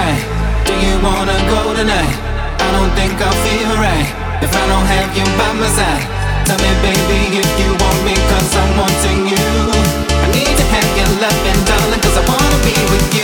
Do you wanna go tonight? I don't think I'll feel right if I don't have you by my side. Tell me, baby, if you want me, cause I'm wanting you. I need to have your love and darling, cause I wanna be with you.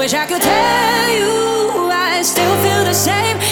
wish I could tell you I still feel the same.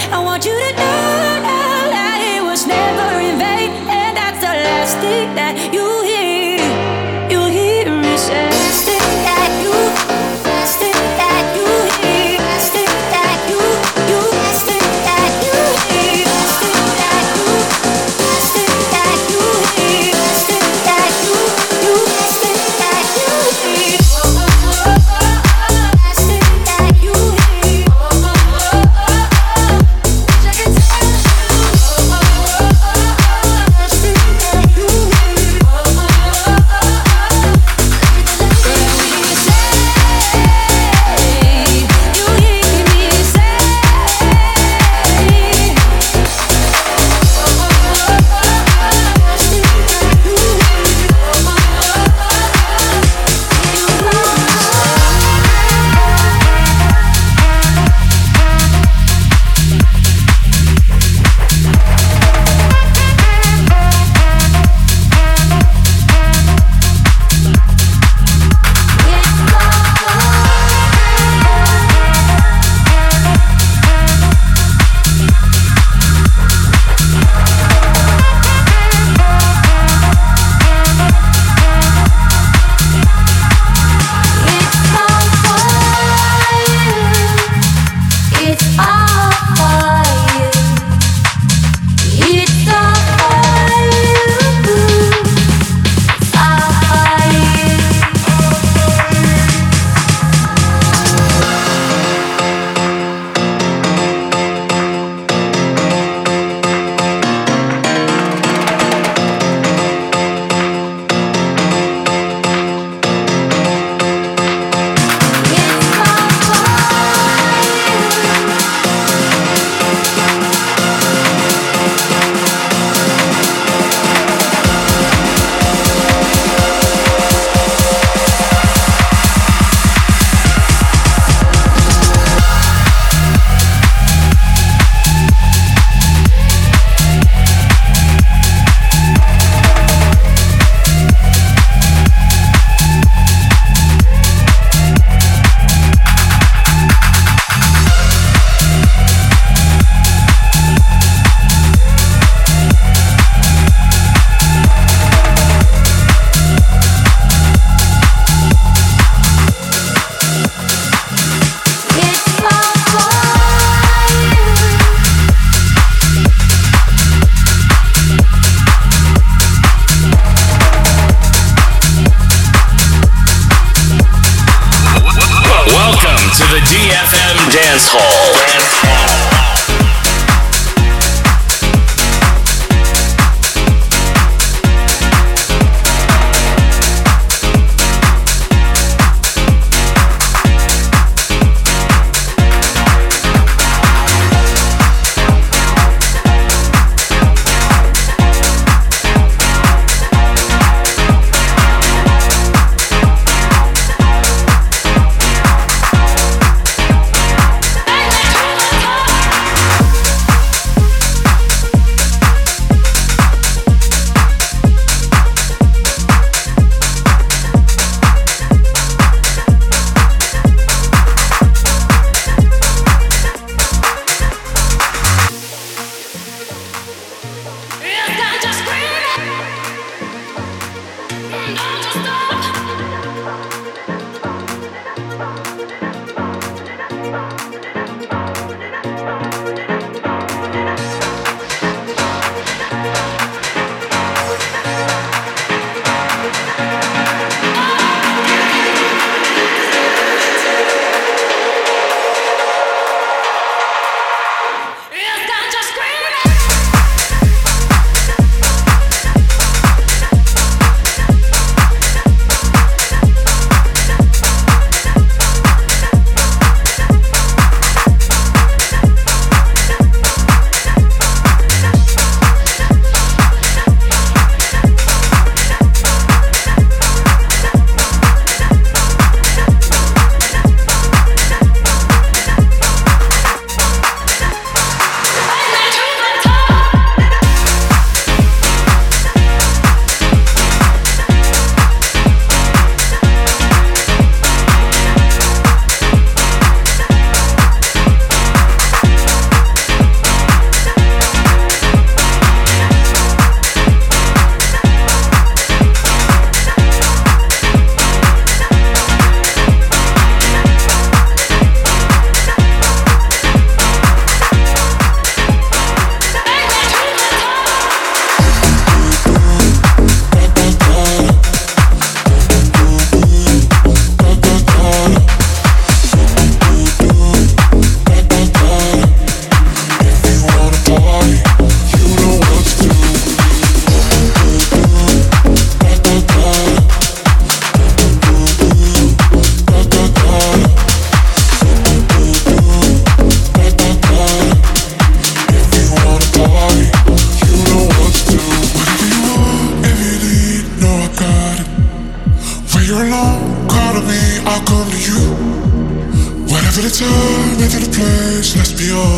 Place,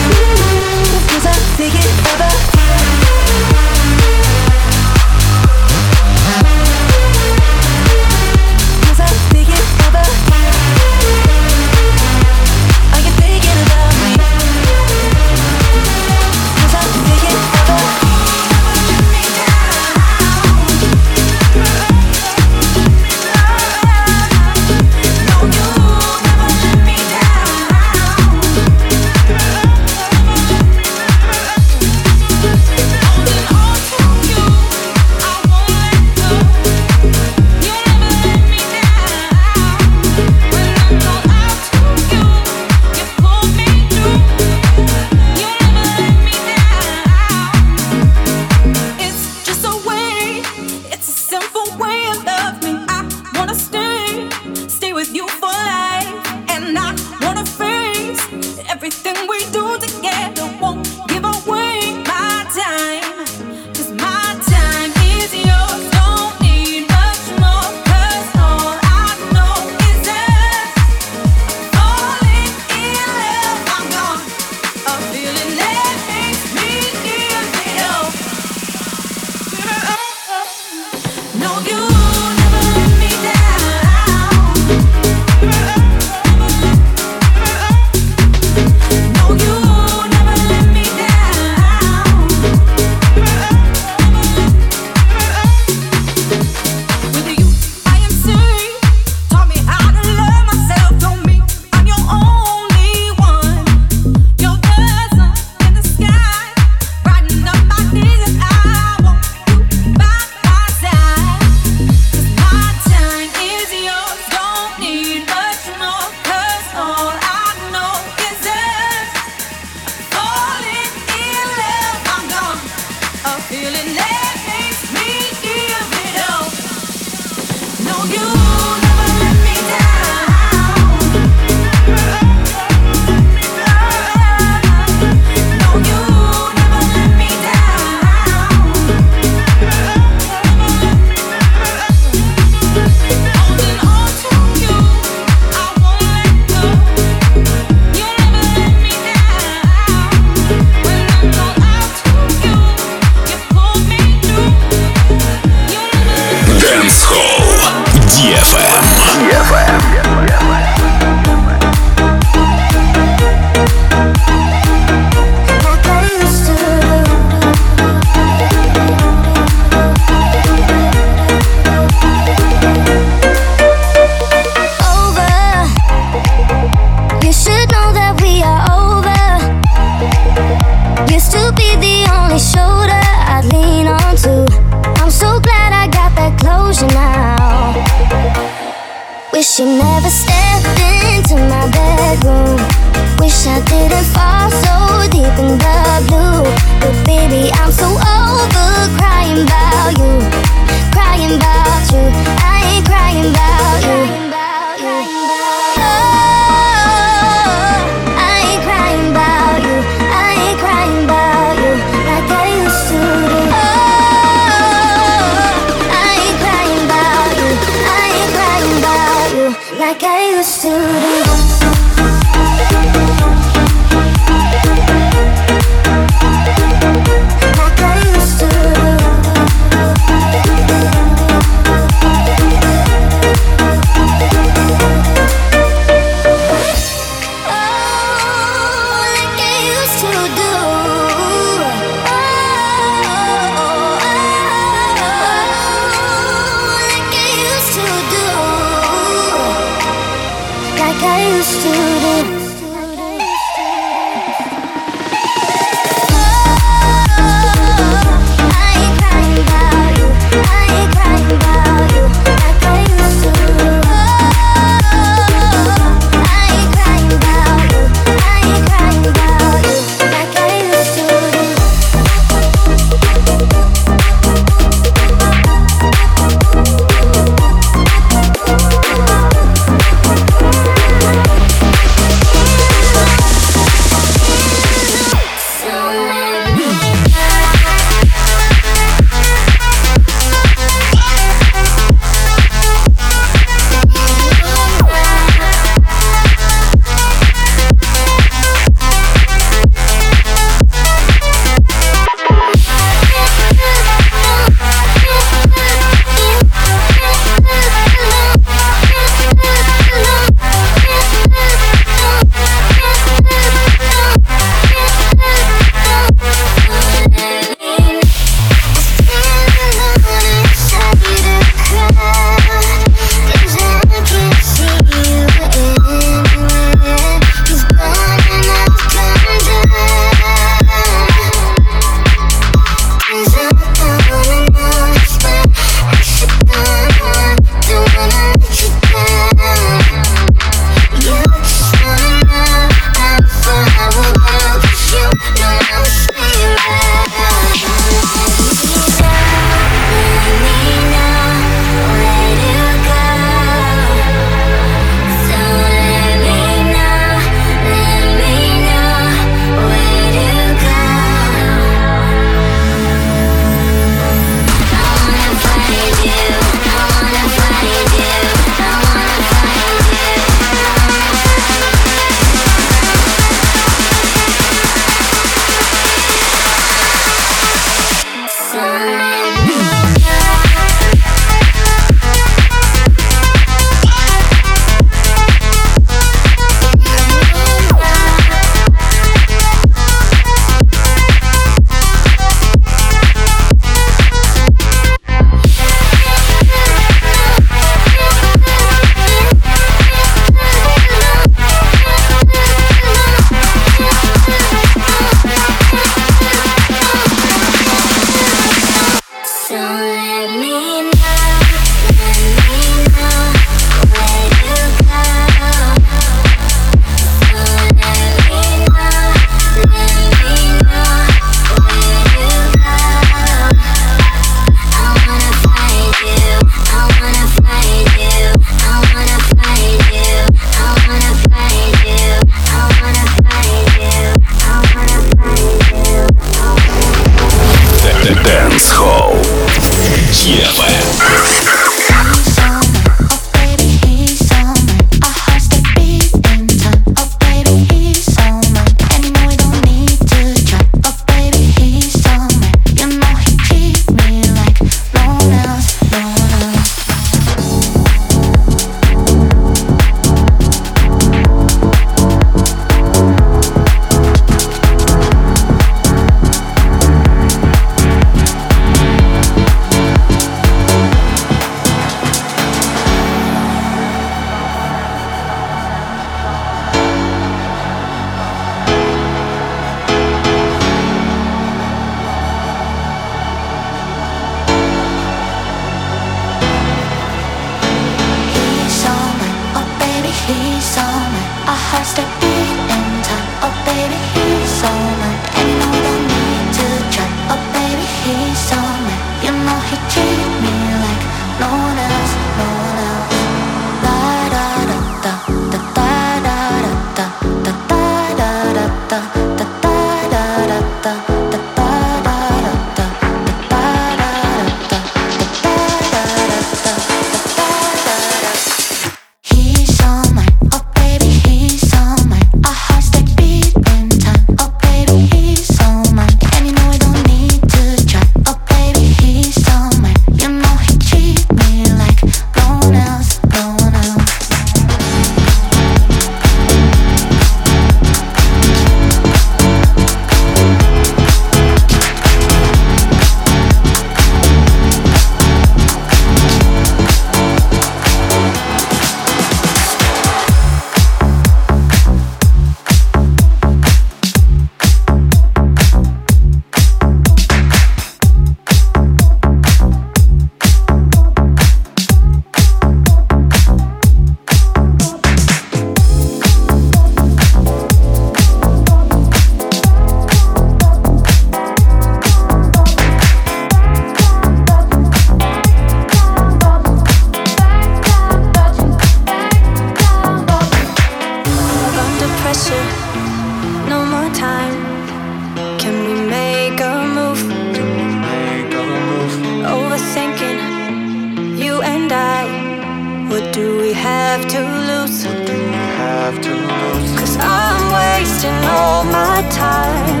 do we have to lose? Do we have to lose? Cause I'm wasting all my time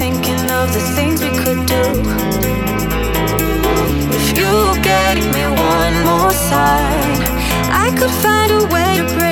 thinking of the things we could do. If you gave me one more sign, I could find a way to break.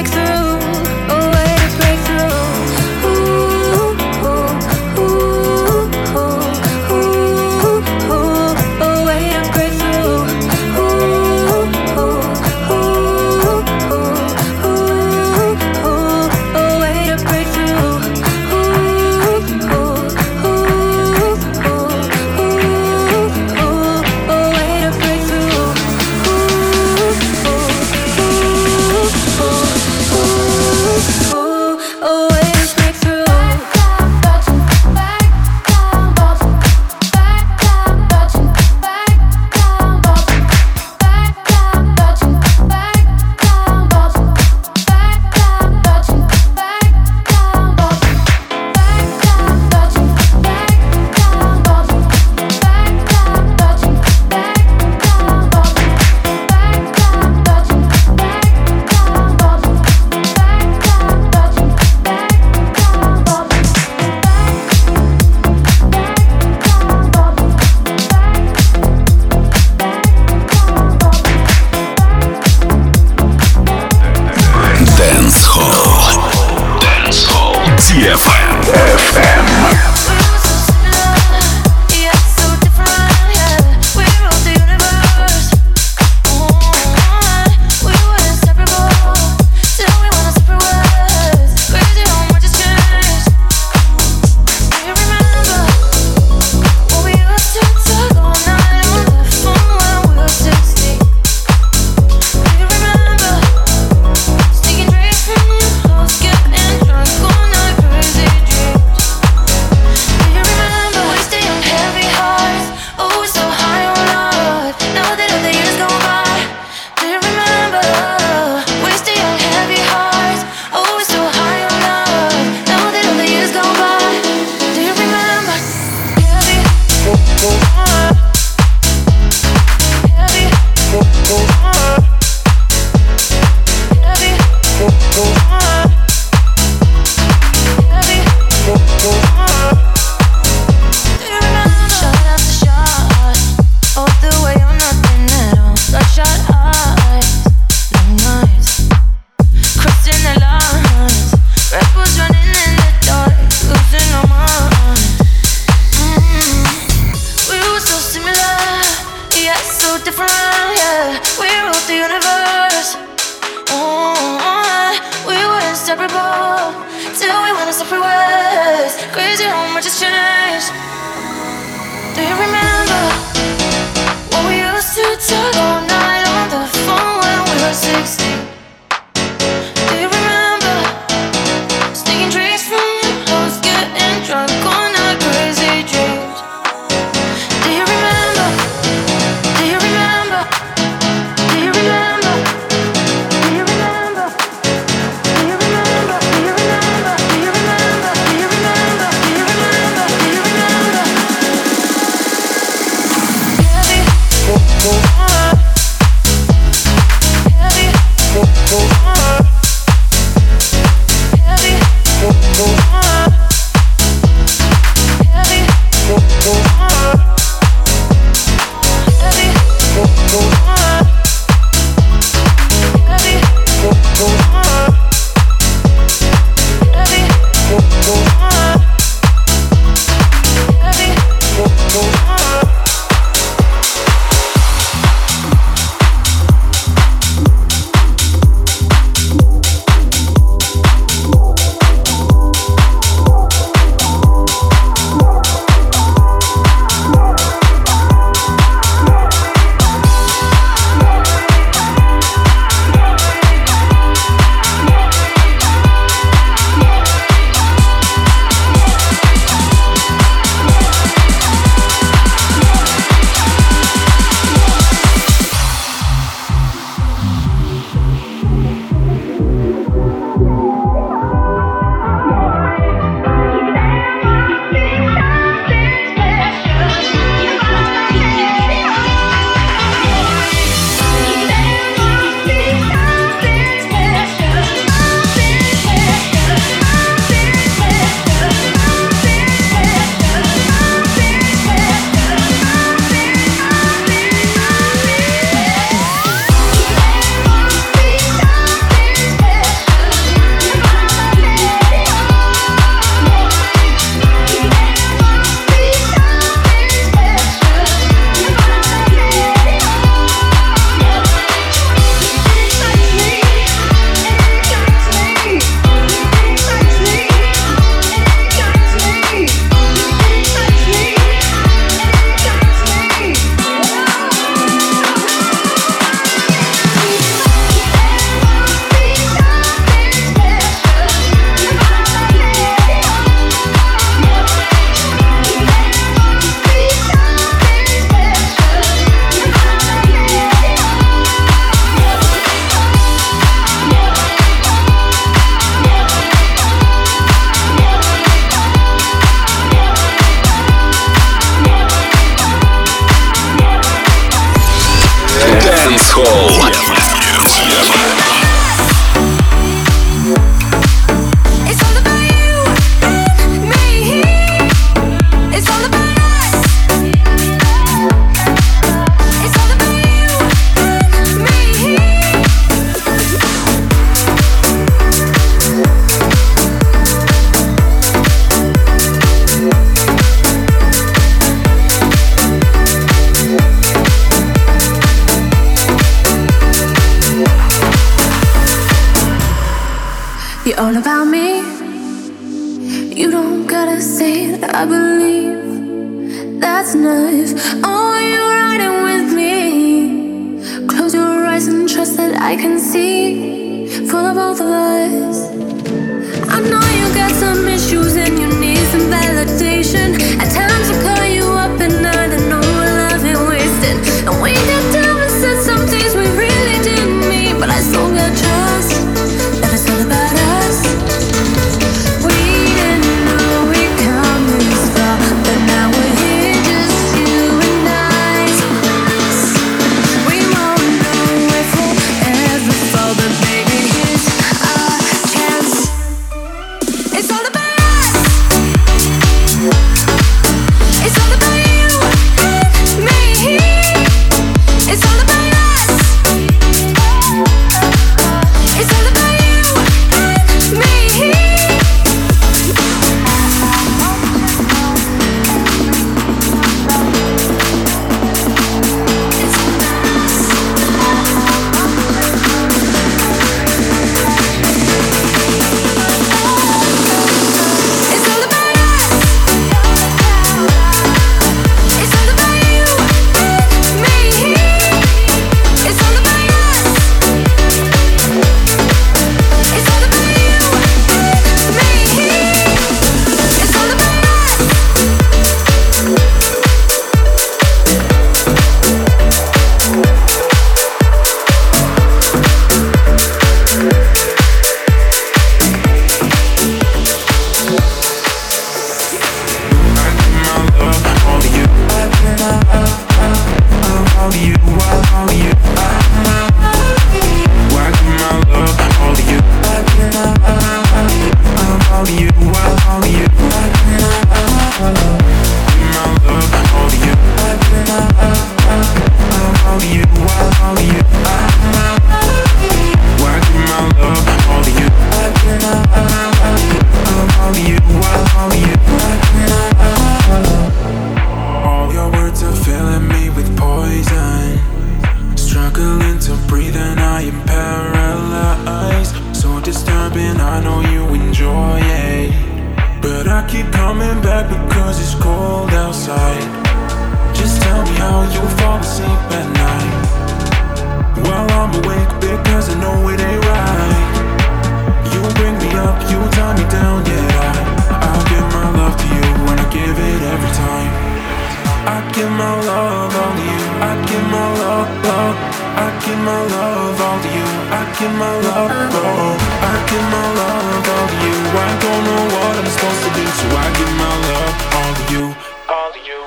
I give my love all to you. I give my love, love. I give my love all to you. I give my love, love. I give my love all to you. I don't know what I'm supposed to do, so I give my love all to you. All to you.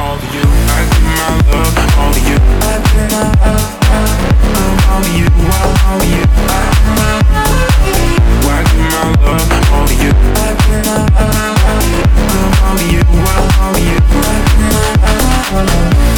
All to you. I give my love all to you. I give my love, love, all to you. All to you. I give my love. I give my love all to you. I give my love, love all to you. All to you. Thank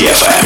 DFM.